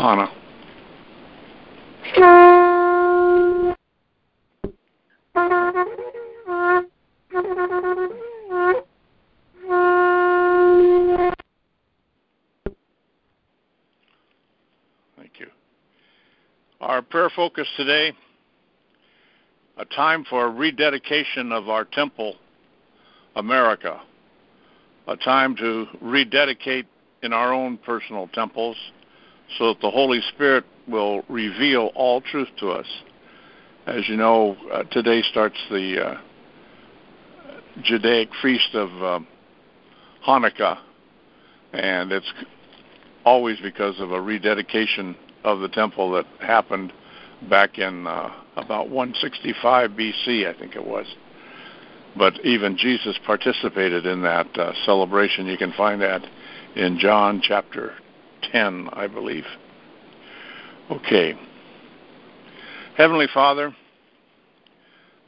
Anna. Thank you. Our prayer focus today a time for rededication of our temple, America. A time to rededicate in our own personal temples so that the Holy Spirit will reveal all truth to us. As you know, uh, today starts the uh, Judaic feast of uh, Hanukkah, and it's always because of a rededication of the temple that happened back in uh, about 165 BC, I think it was. But even Jesus participated in that uh, celebration. You can find that in John chapter 10, I believe. Okay. Heavenly Father,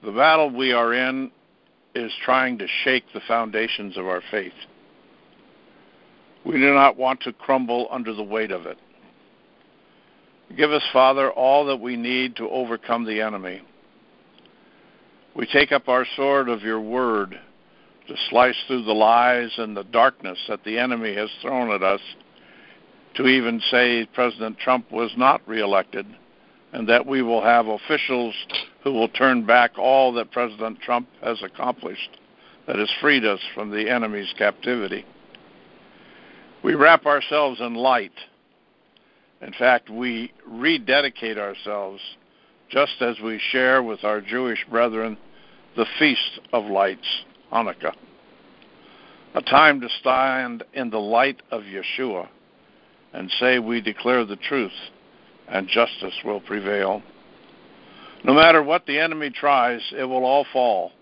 the battle we are in is trying to shake the foundations of our faith. We do not want to crumble under the weight of it. Give us, Father, all that we need to overcome the enemy. We take up our sword of your word to slice through the lies and the darkness that the enemy has thrown at us to even say President Trump was not reelected and that we will have officials who will turn back all that President Trump has accomplished that has freed us from the enemy's captivity. We wrap ourselves in light. In fact, we rededicate ourselves just as we share with our Jewish brethren the Feast of Lights, Hanukkah. A time to stand in the light of Yeshua and say we declare the truth and justice will prevail. No matter what the enemy tries, it will all fall.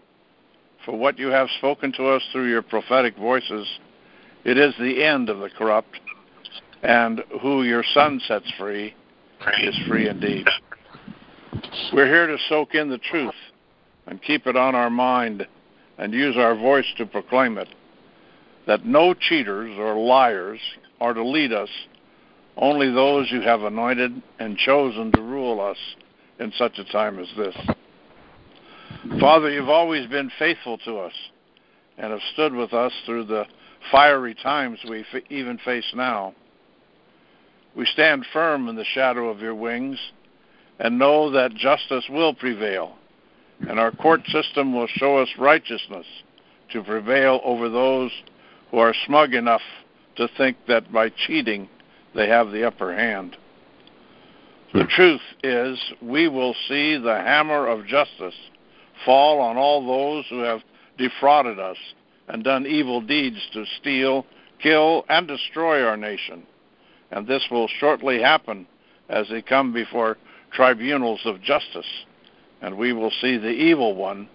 For what you have spoken to us through your prophetic voices, it is the end of the corrupt, and who your Son sets free is free indeed. We're here to soak in the truth and keep it on our mind and use our voice to proclaim it that no cheaters or liars are to lead us only those you have anointed and chosen to rule us in such a time as this. Father, you've always been faithful to us and have stood with us through the fiery times we f- even face now. We stand firm in the shadow of your wings and know that justice will prevail, and our court system will show us righteousness to prevail over those who are smug enough to think that by cheating they have the upper hand. The hmm. truth is, we will see the hammer of justice fall on all those who have defrauded us and done evil deeds to steal, kill, and destroy our nation. And this will shortly happen as they come before tribunals of justice. And we will see the evil one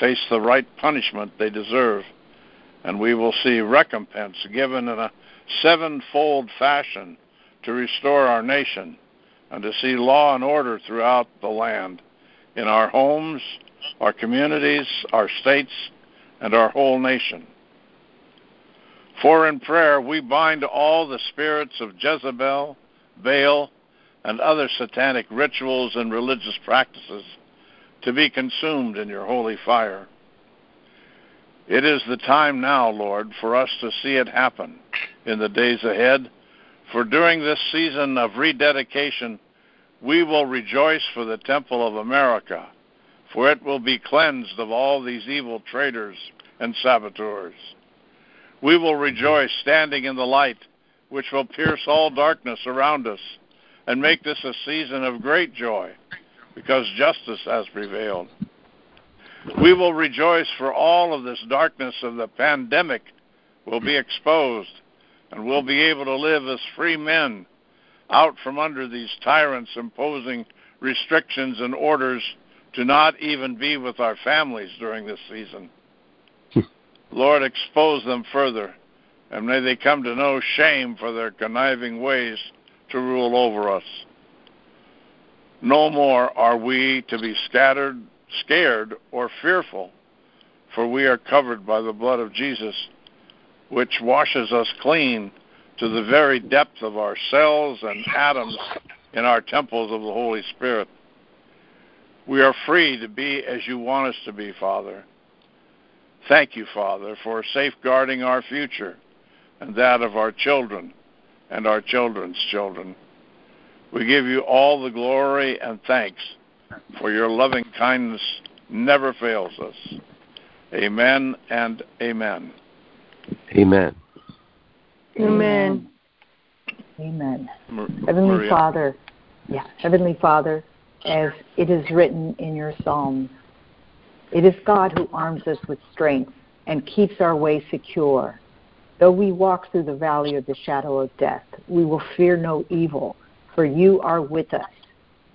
face the right punishment they deserve. And we will see recompense given in a sevenfold fashion to restore our nation and to see law and order throughout the land, in our homes, our communities, our states, and our whole nation. For in prayer we bind all the spirits of Jezebel, Baal, and other satanic rituals and religious practices to be consumed in your holy fire. It is the time now, Lord, for us to see it happen in the days ahead, for during this season of rededication, we will rejoice for the temple of America, for it will be cleansed of all these evil traitors and saboteurs. We will rejoice standing in the light, which will pierce all darkness around us, and make this a season of great joy, because justice has prevailed. We will rejoice for all of this darkness of the pandemic will be exposed, and we'll be able to live as free men out from under these tyrants imposing restrictions and orders to not even be with our families during this season. Hmm. Lord, expose them further, and may they come to know shame for their conniving ways to rule over us. No more are we to be scattered scared or fearful, for we are covered by the blood of Jesus, which washes us clean to the very depth of our cells and atoms in our temples of the Holy Spirit. We are free to be as you want us to be, Father. Thank you, Father, for safeguarding our future and that of our children and our children's children. We give you all the glory and thanks for your loving kindness never fails us. Amen and amen. Amen. Amen. Amen. Heavenly Father, yeah, Heavenly Father, as it is written in your Psalms, it is God who arms us with strength and keeps our way secure. Though we walk through the valley of the shadow of death, we will fear no evil, for you are with us,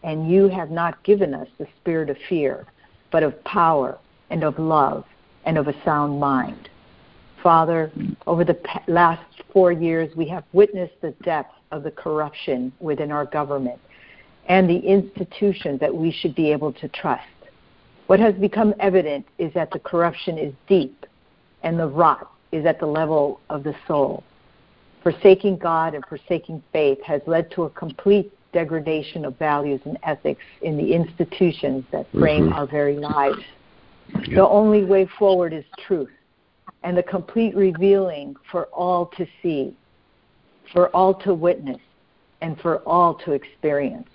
and you have not given us the spirit of fear, but of power and of love and of a sound mind. Father, over the last four years, we have witnessed the depth of the corruption within our government and the institutions that we should be able to trust. What has become evident is that the corruption is deep and the rot is at the level of the soul. Forsaking God and forsaking faith has led to a complete degradation of values and ethics in the institutions that frame mm-hmm. our very lives. The only way forward is truth and the complete revealing for all to see, for all to witness, and for all to experience.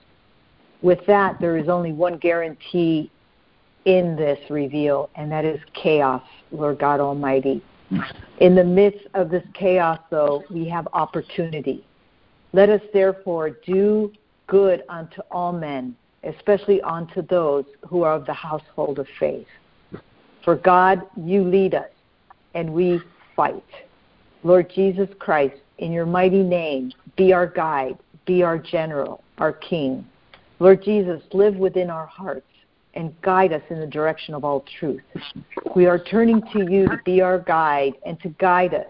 With that, there is only one guarantee in this reveal, and that is chaos, Lord God Almighty. In the midst of this chaos, though, we have opportunity. Let us therefore do good unto all men, especially unto those who are of the household of faith. For God, you lead us, and we fight. Lord Jesus Christ, in your mighty name, be our guide, be our general, our king. Lord Jesus, live within our hearts and guide us in the direction of all truth. We are turning to you to be our guide and to guide us.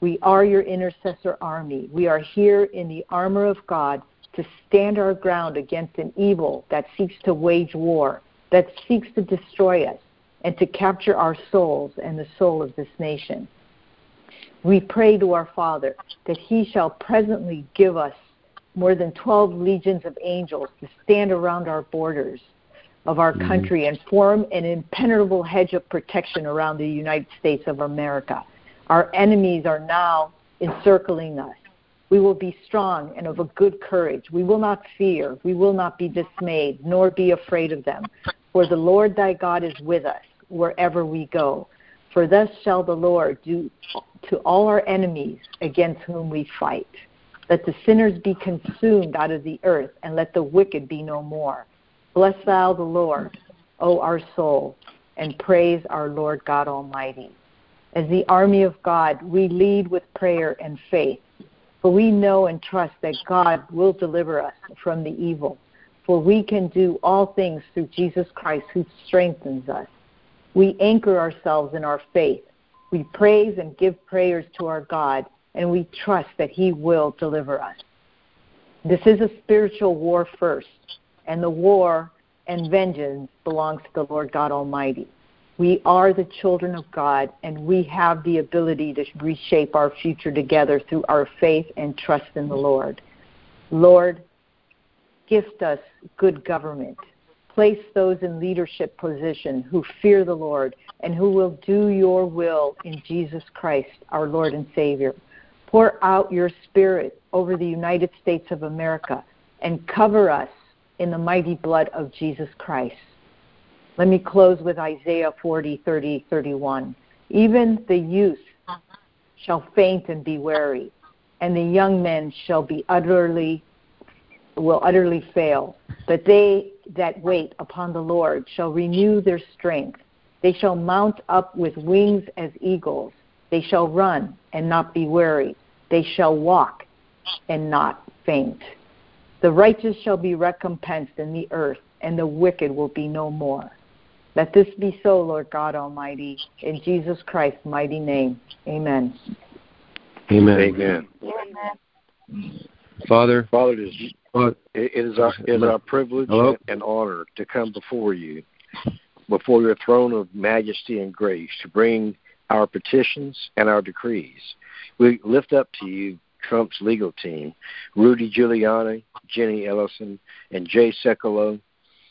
We are your intercessor army. We are here in the armor of God to stand our ground against an evil that seeks to wage war, that seeks to destroy us, and to capture our souls and the soul of this nation. We pray to our Father that He shall presently give us more than 12 legions of angels to stand around our borders of our mm-hmm. country and form an impenetrable hedge of protection around the United States of America. Our enemies are now encircling us. We will be strong and of a good courage. We will not fear. We will not be dismayed, nor be afraid of them. For the Lord thy God is with us wherever we go. For thus shall the Lord do to all our enemies against whom we fight. Let the sinners be consumed out of the earth, and let the wicked be no more. Bless thou the Lord, O our soul, and praise our Lord God Almighty. As the army of God, we lead with prayer and faith, for we know and trust that God will deliver us from the evil. For we can do all things through Jesus Christ who strengthens us. We anchor ourselves in our faith. We praise and give prayers to our God, and we trust that He will deliver us. This is a spiritual war first and the war and vengeance belongs to the Lord God Almighty. We are the children of God, and we have the ability to reshape our future together through our faith and trust in the Lord. Lord, gift us good government. Place those in leadership position who fear the Lord and who will do your will in Jesus Christ, our Lord and Savior. Pour out your Spirit over the United States of America and cover us in the mighty blood of Jesus Christ. Let me close with Isaiah 40, 30, 31. Even the youth shall faint and be weary, and the young men shall be utterly will utterly fail. But they that wait upon the Lord shall renew their strength. They shall mount up with wings as eagles. They shall run and not be weary. They shall walk and not faint. The righteous shall be recompensed in the earth, and the wicked will be no more. Let this be so, Lord God Almighty, in Jesus Christ's mighty name. Amen. Amen. Amen. Father, Father, it is, it is our, it is our privilege Hello? and honor to come before you, before your throne of majesty and grace, to bring our petitions and our decrees. We lift up to you Trump's legal team, Rudy Giuliani, Jenny Ellison, and Jay Sekulow.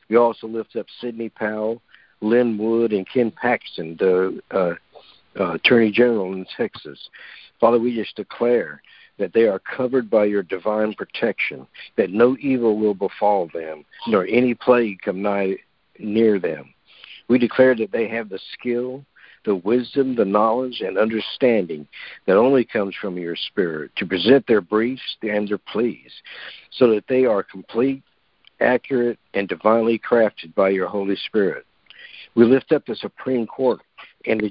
We also lift up Sidney Powell, Lin Wood, and Ken Paxton, the uh, uh, Attorney General in Texas. Father, we just declare that they are covered by your divine protection, that no evil will befall them, nor any plague come nigh near them. We declare that they have the skill, the wisdom, the knowledge, and understanding that only comes from your Spirit to present their briefs and their pleas, so that they are complete, accurate, and divinely crafted by your Holy Spirit. We lift up the Supreme Court and the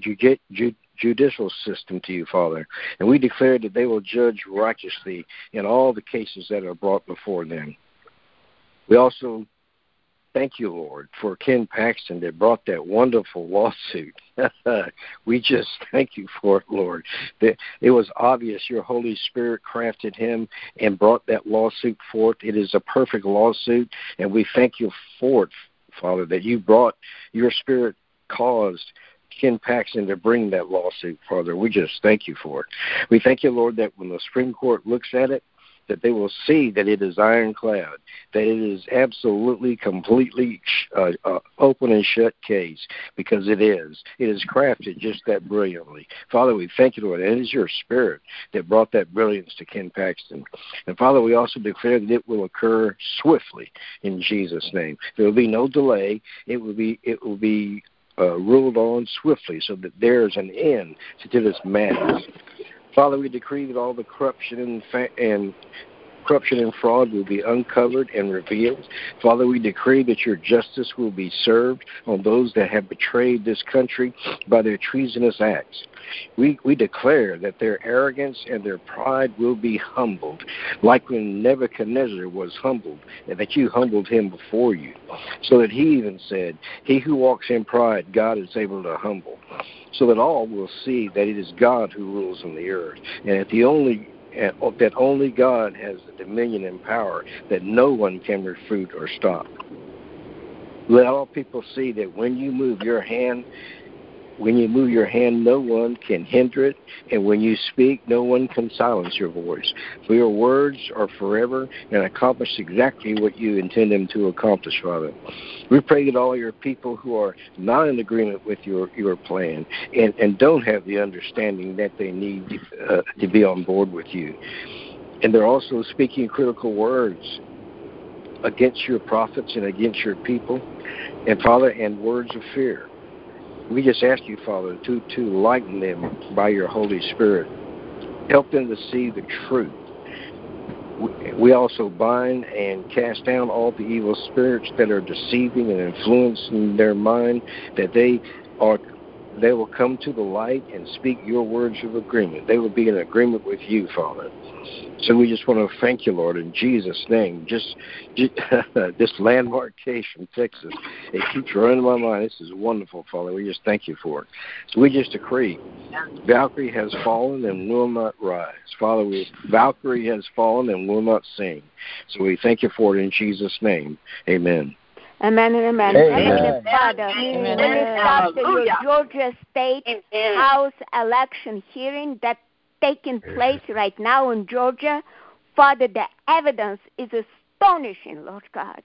judicial system to you, Father, and we declare that they will judge righteously in all the cases that are brought before them. We also thank you, Lord, for Ken Paxton that brought that wonderful lawsuit. we just thank you for it, Lord. That it was obvious your Holy Spirit crafted him and brought that lawsuit forth. It is a perfect lawsuit, and we thank you for it, Father, that you brought your Spirit caused Ken Paxton to bring that lawsuit, Father. We just thank you for it. We thank you, Lord, that when the Supreme Court looks at it, that they will see that it is ironclad, that it is absolutely, completely uh, uh, open and shut case, because it is. It is crafted just that brilliantly. Father, we thank you, Lord. It is your spirit that brought that brilliance to Ken Paxton. And Father, we also declare that it will occur swiftly in Jesus' name. There will be no delay. It will be. It will be uh, ruled on swiftly, so that there is an end to this madness. Father, we decree that all the corruption and, and corruption and fraud will be uncovered and revealed. Father, we decree that your justice will be served on those that have betrayed this country by their treasonous acts. We, we declare that their arrogance and their pride will be humbled, like when Nebuchadnezzar was humbled, and that you humbled him before you, so that he even said, He who walks in pride, God is able to humble so that all will see that it is God who rules in the earth, and that the only Oh, that only God has the dominion and power that no one can refute or stop. Let all people see that when you move your hand when you move your hand, no one can hinder it, and when you speak, no one can silence your voice. For your words are forever and accomplish exactly what you intend them to accomplish, Father. We pray that all your people who are not in agreement with your, your plan and, and don't have the understanding that they need uh, to be on board with you. And they're also speaking critical words against your prophets and against your people, and Father, and words of fear we just ask you, Father, to, to lighten them by your Holy Spirit. Help them to see the truth. We also bind and cast down all the evil spirits that are deceiving and influencing their mind, that they are they will come to the light and speak your words of agreement. They will be in agreement with you, Father. So we just want to thank you, Lord, in Jesus' name. Just, just this landmark case from Texas, it keeps running in my mind. This is wonderful, Father. We just thank you for it. So we just decree, Valkyrie has fallen and will not rise. Father, we, Valkyrie has fallen and will not sing. So we thank you for it in Jesus' name. Amen. Amen and amen. amen. Father, amen. when it comes to your Georgia State amen. House election hearing that taking place right now in Georgia, Father, the evidence is astonishing, Lord God.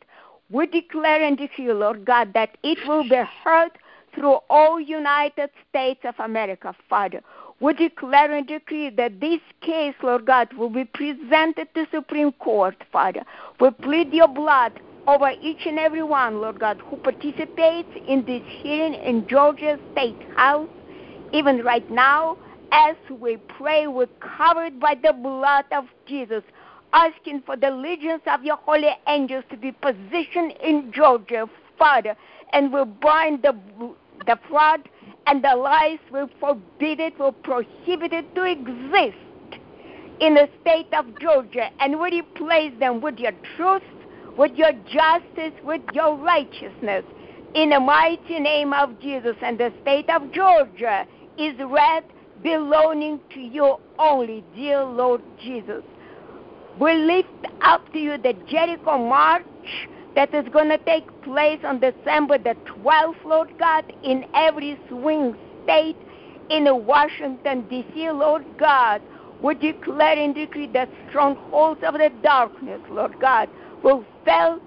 We declare and decree, Lord God, that it will be heard through all United States of America, Father. We declare and decree that this case, Lord God, will be presented to Supreme Court, Father. We plead your blood over each and every one, Lord God, who participates in this hearing in Georgia State House, even right now, as we pray, we're covered by the blood of Jesus, asking for the legions of your holy angels to be positioned in Georgia, Father, and we bind the, the fraud and the lies, we forbid it, we prohibit it to exist in the state of Georgia, and we replace them with your truth, with your justice, with your righteousness. In the mighty name of Jesus, and the state of Georgia is red belonging to you only, dear Lord Jesus. We lift up to you the Jericho March that is going to take place on December the 12th, Lord God, in every swing state in Washington, D.C., Lord God. we declare and decree that strongholds of the darkness, Lord God, will fall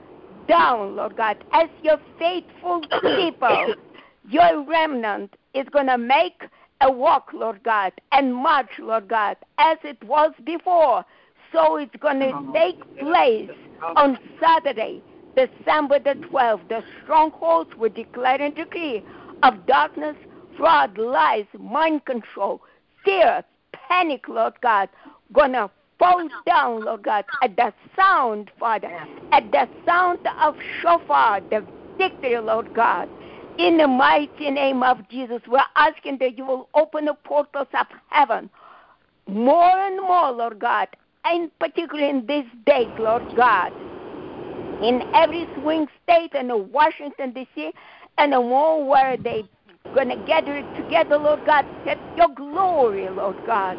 down, Lord God, as your faithful people, your remnant is going to make a walk, Lord God, and march, Lord God, as it was before. So it's going to take place on Saturday, December the 12th. The strongholds we declare and decree of darkness, fraud, lies, mind control, fear, panic, Lord God, gonna fall down, Lord God, at the sound, Father, at the sound of shofar, the victory, Lord God. In the mighty name of Jesus, we're asking that you will open the portals of heaven more and more, Lord God, and particularly in this day, Lord God, in every swing state and Washington, D.C., and the more where they're going to gather it together, Lord God, that your glory, Lord God,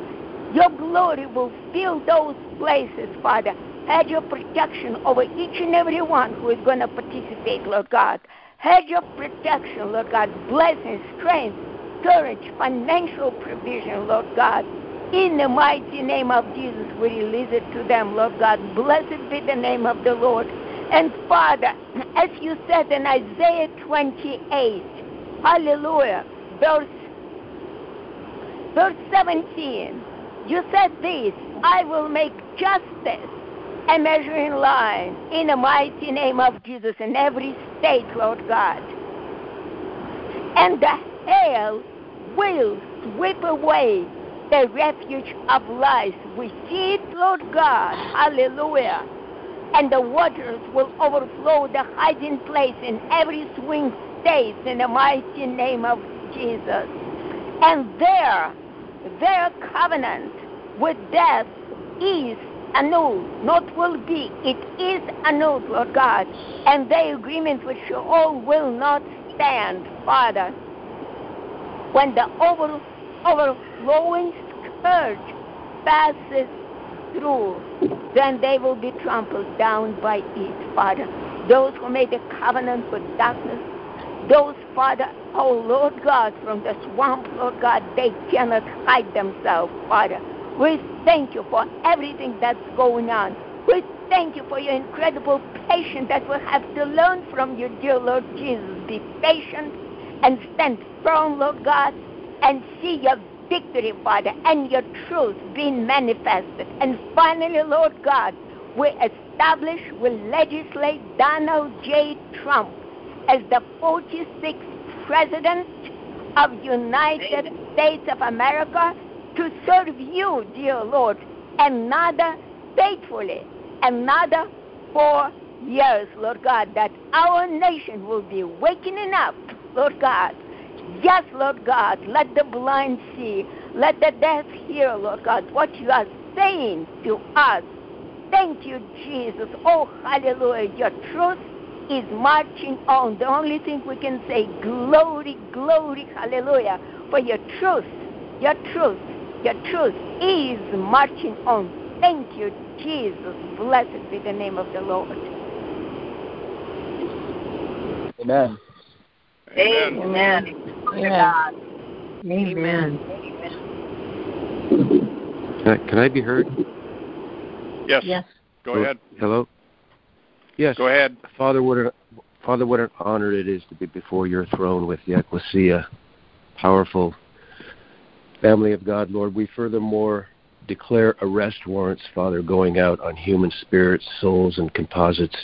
your glory will fill those places, Father. Have your protection over each and every one who is going to participate, Lord God. Have your protection, Lord God, blessing, strength, courage, financial provision, Lord God. In the mighty name of Jesus, we release it to them, Lord God. Blessed be the name of the Lord. And Father, as you said in Isaiah 28, Hallelujah. Verse, verse 17. You said this I will make justice a measuring line in the mighty name of Jesus in every state, Lord God. And the hail will sweep away the refuge of lies. We see it, Lord God. Hallelujah. And the waters will overflow the hiding place in every swing state in the mighty name of Jesus. And their, their covenant with death is annulled, not will be. It is annulled, Lord God. And their agreement with all will not stand, Father. When the over, overflowing scourge passes through, then they will be trampled down by it, Father. Those who made a covenant with darkness those, Father, oh Lord God, from the swamp, Lord God, they cannot hide themselves, Father. We thank you for everything that's going on. We thank you for your incredible patience that we have to learn from you, dear Lord Jesus. Be patient and stand firm, Lord God, and see your victory, Father, and your truth being manifested. And finally, Lord God, we establish, we legislate Donald J. Trump as the 46th President of United States of America to serve you, dear Lord, another faithfully, another four years, Lord God, that our nation will be waking up, Lord God. Yes, Lord God, let the blind see, let the deaf hear, Lord God, what you are saying to us. Thank you, Jesus. Oh, hallelujah. Your truth is marching on. The only thing we can say, glory, glory, hallelujah, for your truth, your truth, your truth is marching on. Thank you, Jesus. Blessed be the name of the Lord. Amen. Amen. Amen. Amen. Amen. Can I, can I be heard? Yes. Yes. Go ahead. Hello? Yes. Go ahead. Father, what, a, Father, what an honor it is to be before your throne with the ecclesia, powerful family of God, Lord. We furthermore declare arrest warrants, Father, going out on human spirits, souls, and composites,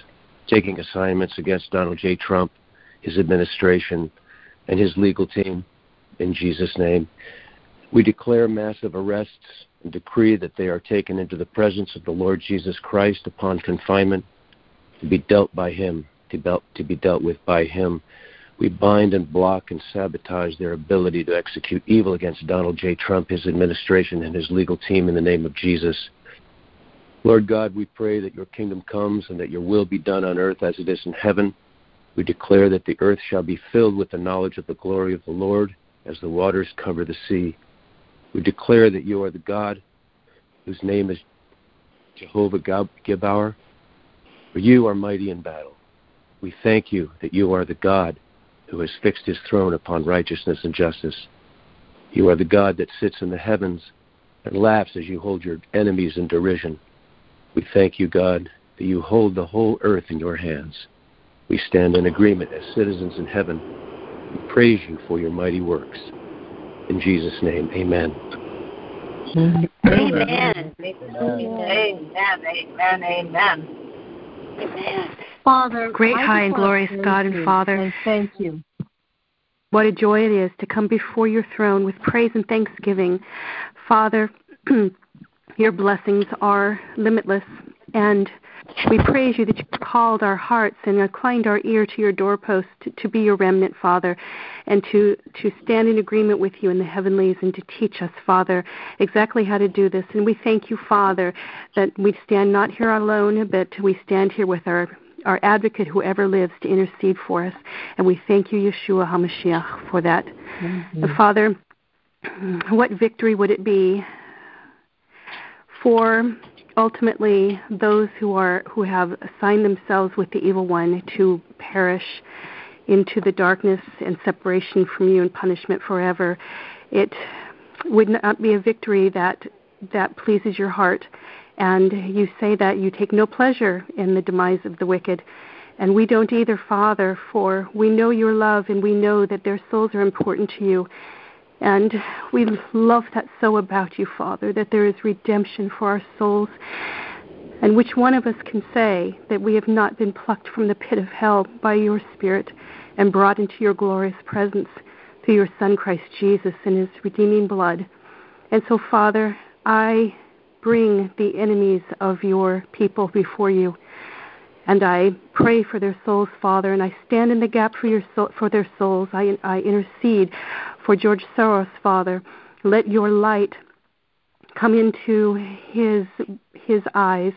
taking assignments against Donald J. Trump, his administration, and his legal team, in Jesus' name. We declare massive arrests and decree that they are taken into the presence of the Lord Jesus Christ upon confinement to be dealt by Him, to, be, to be dealt with by Him. We bind and block and sabotage their ability to execute evil against Donald J. Trump, his administration, and his legal team in the name of Jesus. Lord God, we pray that your kingdom comes and that your will be done on earth as it is in heaven. We declare that the earth shall be filled with the knowledge of the glory of the Lord as the waters cover the sea. We declare that you are the God whose name is Jehovah Gibbor, for you are mighty in battle. We thank you that you are the God who has fixed his throne upon righteousness and justice. You are the God that sits in the heavens and laughs as you hold your enemies in derision. We thank you, God, that you hold the whole earth in your hands. We stand in agreement as citizens in heaven. We praise you for your mighty works. In Jesus' name, amen. Amen. Amen. Amen. Amen. Amen. Amen. Father, great, high, and glorious God and Father, and thank you. What a joy it is to come before your throne with praise and thanksgiving. Father, your blessings are limitless, and we praise you that you called our hearts and inclined our ear to your doorpost to, to, be your remnant, Father, and to, to stand in agreement with you in the heavenlies and to teach us, Father, exactly how to do this. And we thank you, Father, that we stand not here alone, but we stand here with our our advocate, whoever lives, to intercede for us. And we thank you, Yeshua HaMashiach, for that. Mm-hmm. Father, what victory would it be for ultimately those who are who have assigned themselves with the evil one to perish into the darkness and separation from you and punishment forever it would not be a victory that that pleases your heart. And you say that you take no pleasure in the demise of the wicked. And we don't either father for we know your love and we know that their souls are important to you and we love that so about you, Father, that there is redemption for our souls. And which one of us can say that we have not been plucked from the pit of hell by your Spirit and brought into your glorious presence through your Son, Christ Jesus, and his redeeming blood? And so, Father, I bring the enemies of your people before you. And I pray for their souls, Father, and I stand in the gap for your soul, for their souls. I, I intercede for George Soros, Father. Let your light come into his his eyes.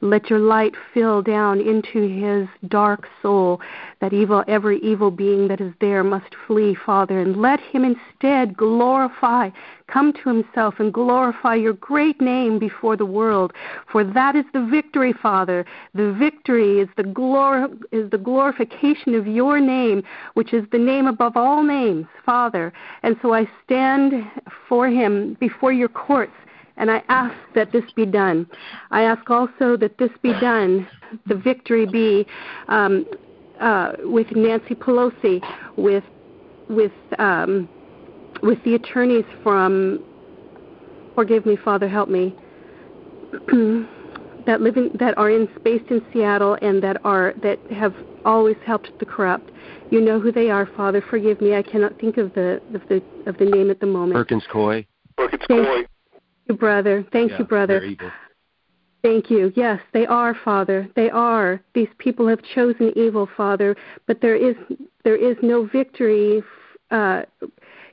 Let your light fill down into his dark soul. That evil, every evil being that is there must flee, Father, and let him instead glorify, come to himself and glorify your great name before the world. For that is the victory, Father. The victory is the glor- is the glorification of your name, which is the name above all names, Father. And so I stand for him before your courts and I ask that this be done. I ask also that this be done, the victory be um, uh, with Nancy Pelosi, with with um, with the attorneys from. Forgive me, Father, help me. that live in, that are in based in Seattle and that are that have always helped the corrupt. You know who they are, Father. Forgive me, I cannot think of the of the of the name at the moment. Perkins Coie. Perkins Coie you, brother. Thank yeah, you, brother. Thank you. Yes, they are, Father. They are. These people have chosen evil, Father, but there is there is no victory uh,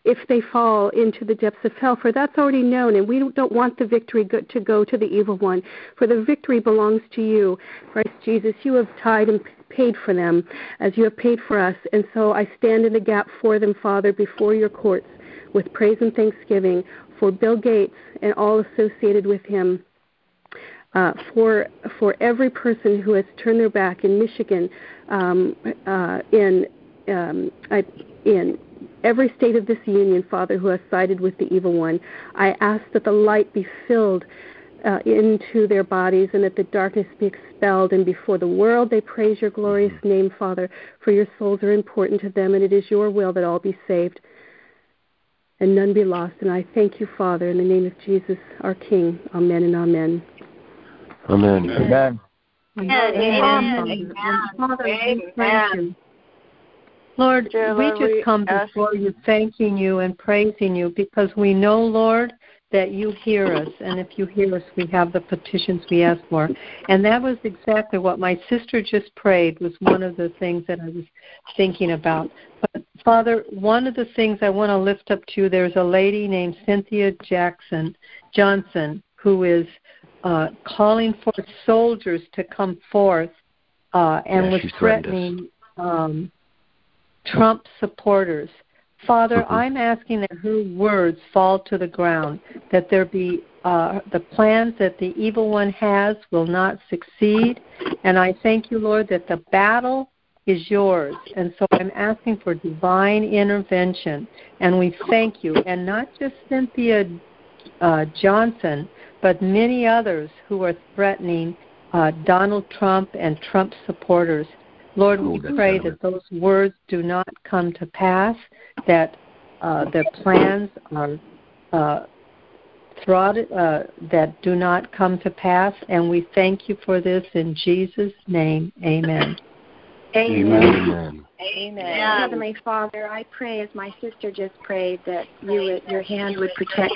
if they fall into the depths of hell, for that's already known, and we don't want the victory to go to the evil one, for the victory belongs to you, Christ Jesus. You have tied and paid for them as you have paid for us, and so I stand in the gap for them, Father, before your courts with praise and thanksgiving for Bill Gates and all associated with him. Uh, for for every person who has turned their back in Michigan, um, uh, in um, I, in every state of this union, Father, who has sided with the evil one, I ask that the light be filled uh, into their bodies and that the darkness be expelled. And before the world, they praise your glorious name, Father, for your souls are important to them, and it is your will that all be saved and none be lost. And I thank you, Father, in the name of Jesus, our King. Amen and amen. Amen. Amen. Amen. Amen. Lord, we just come before you thanking you and praising you because we know, Lord, that you hear us. And if you hear us, we have the petitions we ask for. And that was exactly what my sister just prayed, was one of the things that I was thinking about. But Father, one of the things I want to lift up to you, there's a lady named Cynthia Jackson Johnson who is uh, calling for soldiers to come forth uh, and yeah, was threatening um, Trump supporters. Father, mm-hmm. I'm asking that her words fall to the ground, that there be uh, the plans that the evil one has will not succeed. And I thank you, Lord, that the battle is yours. And so I'm asking for divine intervention. And we thank you. And not just Cynthia uh, Johnson, but many others who are threatening uh, Donald Trump and Trump supporters. Lord, we pray that those words do not come to pass, that uh, their plans are uh, thwarted, uh, that do not come to pass, and we thank you for this in Jesus' name. Amen. Amen. Amen. Amen. Heavenly Father, I pray as my sister just prayed that you your hand would protect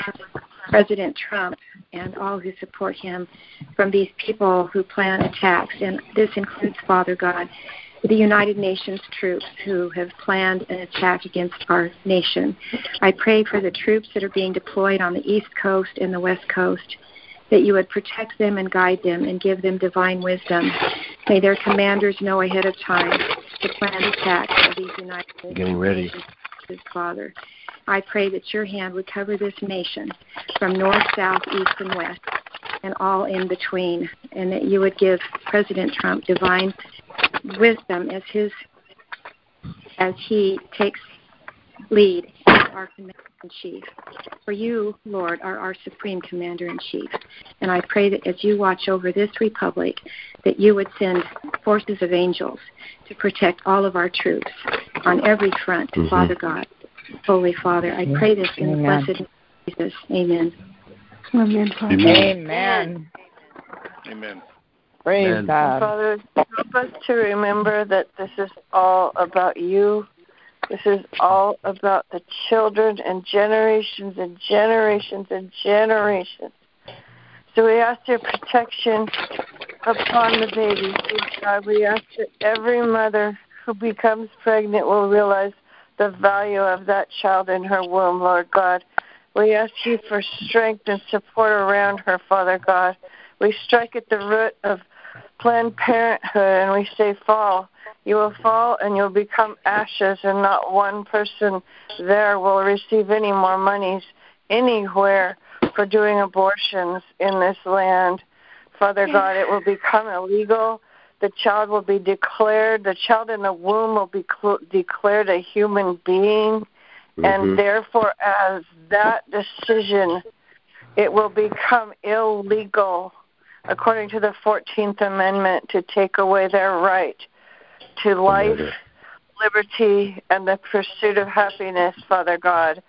President Trump and all who support him from these people who plan attacks. And this includes, Father God, the United Nations troops who have planned an attack against our nation. I pray for the troops that are being deployed on the East Coast and the West Coast that you would protect them and guide them and give them divine wisdom. May their commanders know ahead of time the planned attack of these United States. Getting ready. Father. I pray that your hand would cover this nation from north, south, east, and west, and all in between, and that you would give President Trump divine wisdom as his as he takes lead as our commander in chief. For you, Lord, are our supreme commander in chief. And I pray that as you watch over this republic, that you would send forces of angels to protect all of our troops on every front, mm-hmm. Father God. Holy Father, I pray this in Amen. the blessed name of Jesus. Amen. Amen. Amen. Amen. Praise Amen. God. Father, help us to remember that this is all about you. This is all about the children and generations and generations and generations. So we ask your protection upon the babies. God, we ask that every mother who becomes pregnant will realize the value of that child in her womb, Lord God. We ask you for strength and support around her, Father God. We strike at the root of Planned Parenthood and we say, Fall. You will fall and you'll become ashes, and not one person there will receive any more monies anywhere for doing abortions in this land. Father God, it will become illegal. The child will be declared, the child in the womb will be cl- declared a human being. Mm-hmm. And therefore, as that decision, it will become illegal according to the 14th Amendment, to take away their right to life, liberty, and the pursuit of happiness, Father God.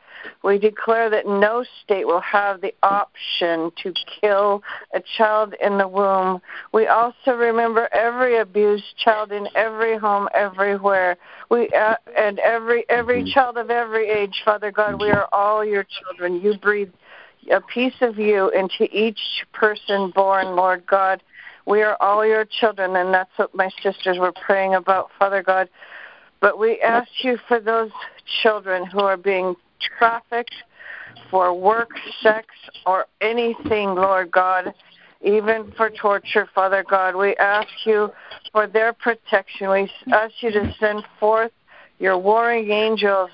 We declare that no state will have the option to kill a child in the womb. We also remember every abused child in every home, everywhere. We uh, and every every mm-hmm. child of every age, Father God. We are all your children. You breathe a piece of you into each person born, Lord God. We are all your children, and that's what my sisters were praying about, Father God. But we ask you for those children who are being trafficked for work, sex, or anything, Lord God, even for torture, Father God. We ask you for their protection. We ask you to send forth your warring angels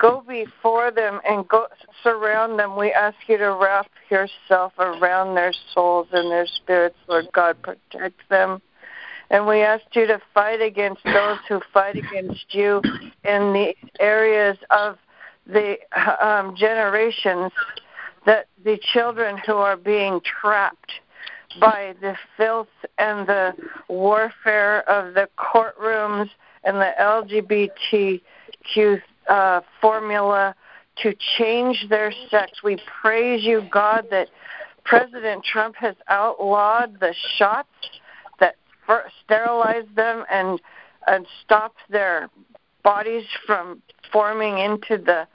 go before them and go surround them. We ask you to wrap yourself around their souls and their spirits, Lord God. Protect them. And we ask you to fight against those who fight against you in the areas of the um, generations that the children who are being trapped by the filth and the warfare of the courtrooms and the LGBTQ uh, formula to change their sex. We praise you, God, that President Trump has outlawed the shots that sterilize them and and stop their bodies from forming into the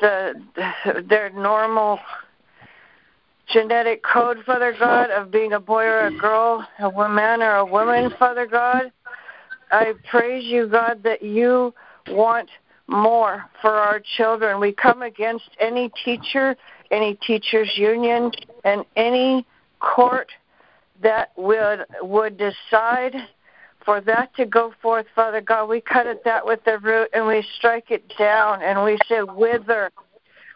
the their normal genetic code, Father God, of being a boy or a girl, a man or a woman, Father God. I praise you, God, that you want more for our children. We come against any teacher, any teachers union, and any court that would would decide for that to go forth, Father God. We cut at that with the root and we strike it down and we say wither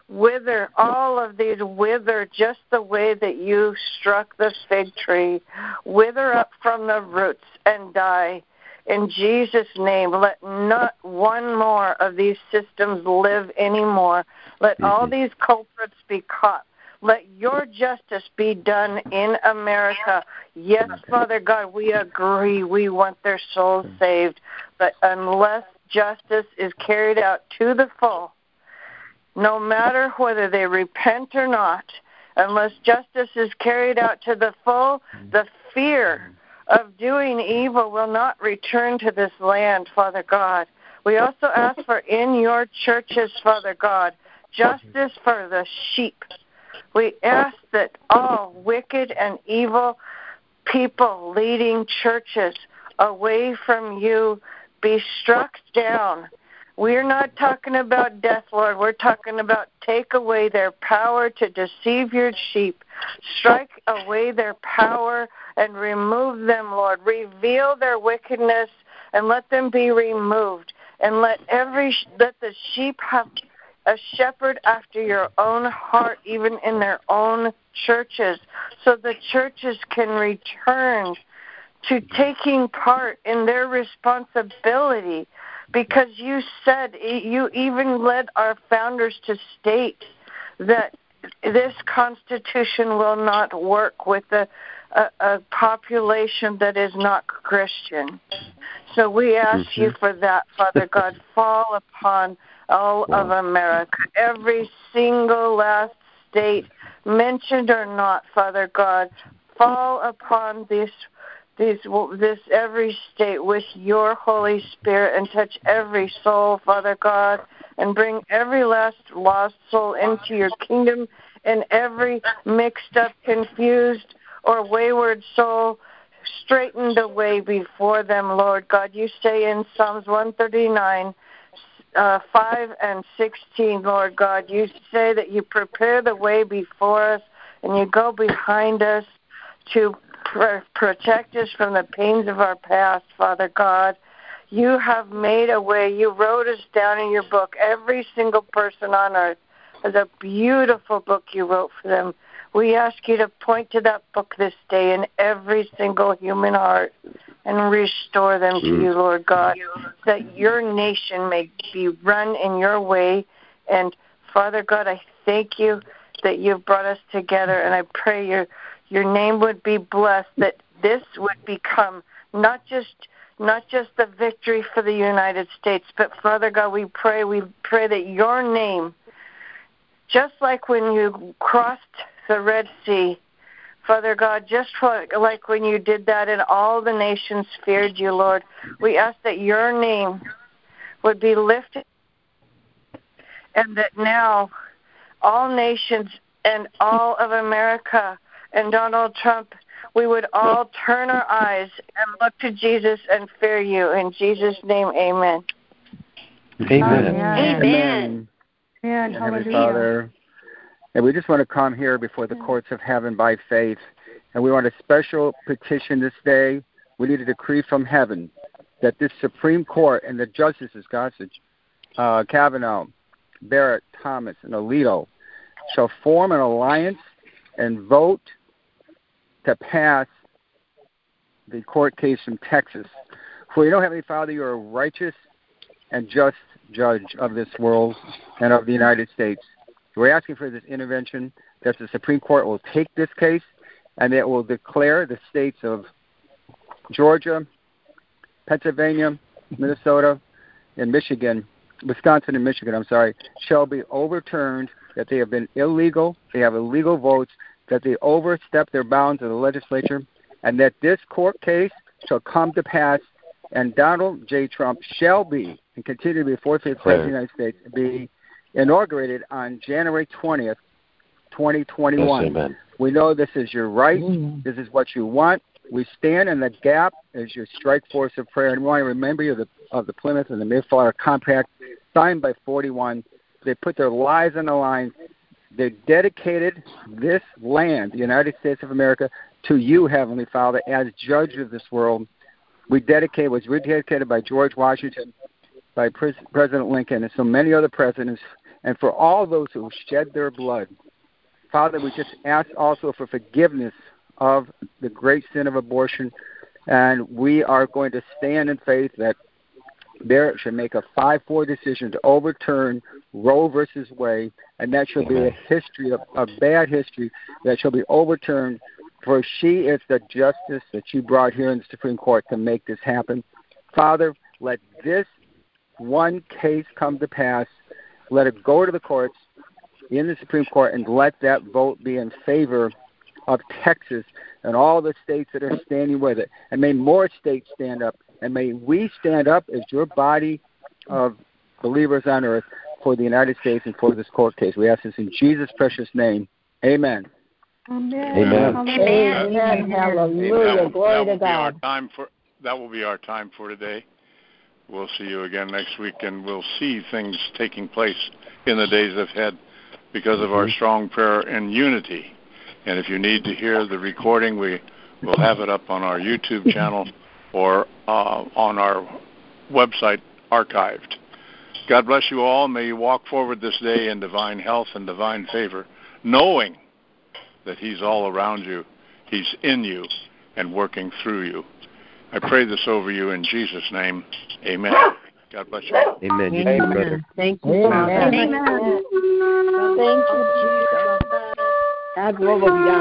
wither all of these wither just the way that you struck the fig tree wither up from the roots and die in Jesus' name, let not one more of these systems live anymore. Let mm-hmm. all these culprits be caught Let your justice be done in America. Yes, Father God, we agree. We want their souls mm. saved. But unless justice is carried out to the full, no matter whether they repent or not, unless justice is carried out to the full, mm. the fear mm. Of doing evil will not return to this land, Father God. We also ask for in your churches, Father God, justice for the sheep. We ask that all wicked and evil people leading churches away from you be struck down. We're not talking about death, Lord. We're talking about take away their power to deceive your sheep. Strike away their power and remove them, Lord. Reveal their wickedness and let them be removed. And let every let the sheep have a shepherd after your own heart, even in their own churches, so the churches can return to taking part in their responsibility because you said you even led our founders to state that this constitution will not work with a, a, a population that is not Christian. So we ask mm-hmm. you for that, Father God. Fall upon all wow. of America, every single last state, mentioned or not, Father God. Fall upon this this every state with your Holy Spirit and touch every soul, Father God, and bring every last lost soul into your kingdom and every mixed up, confused, or wayward soul straightened away before them, Lord God. You say in Psalms 139, uh, 5 and 16, Lord God, you say that you prepare the way before us and you go behind us to pr- protect us from the pains of our past, Father God. You have made a way. You wrote us down in your book. Every single person on earth has a beautiful book you wrote for them. We ask you to point to that book this day in every single human heart and restore them to you, mm. Lord God, that your nation may be run in your way. And Father God, I thank you that you've brought us together, and I pray your your name would be blessed, that this would become not just not just the victory for the United States, but Father God, we pray, we pray that your name, just like when you crossed the Red Sea, Father God, just like when you did that and all the nations feared you, Lord, we ask that your name would be lifted and that now all nations and all of America and Donald Trump, we would all turn our eyes and look to Jesus and fear you. In Jesus' name, amen. Amen. Amen. Amen. Heavenly Father, and we just want to come here before the courts of heaven by faith. And we want a special petition this day. We need a decree from heaven that this Supreme Court and the justices, Gorsuch, uh, Kavanaugh, Barrett, Thomas, and Alito, shall form an alliance and vote to pass the court case in Texas. For you don't have any Father, you are a righteous and just judge of this world and of the United States. We're asking for this intervention that the Supreme Court will take this case and it will declare the states of Georgia, Pennsylvania, Minnesota, and Michigan, Wisconsin and Michigan, I'm sorry, shall be overturned, that they have been illegal, they have illegal votes, that they overstep their bounds of the legislature, and that this court case shall come to pass, and Donald J. Trump shall be and continue to be fourth president of the United States, be inaugurated on January 20th, 2021. Yes, we know this is your right. Mm-hmm. This is what you want. We stand in the gap as your strike force of prayer. And we want to remember you of the, of the Plymouth and the Mayflower Compact signed by 41. They put their lives on the line they dedicated this land, the United States of America, to you, Heavenly Father, as judge of this world. We dedicate was rededicated by George Washington, by President Lincoln, and so many other presidents, and for all those who shed their blood. Father, we just ask also for forgiveness of the great sin of abortion, and we are going to stand in faith that there should make a 5 4 decision to overturn Roe versus Wade, and that shall be a history, a, a bad history that shall be overturned. For she is the justice that you brought here in the Supreme Court to make this happen. Father, let this one case come to pass. Let it go to the courts in the Supreme Court and let that vote be in favor of Texas and all the states that are standing with it. And may more states stand up. And may we stand up as your body of believers on earth for the United States and for this court case. We ask this in Jesus' precious name. Amen. Amen. Amen. Amen. Amen. Hallelujah. Glory to God. Time for, that will be our time for today. We'll see you again next week, and we'll see things taking place in the days ahead because of our mm-hmm. strong prayer and unity. And if you need to hear the recording, we will have it up on our YouTube channel or uh, on our website archived. God bless you all. May you walk forward this day in divine health and divine favor, knowing that He's all around you, He's in you, and working through you. I pray this over you in Jesus' name. Amen. God bless you. All. Amen. You Amen. brother. Thank you. Amen. Amen. Thank you, Jesus. God will be done.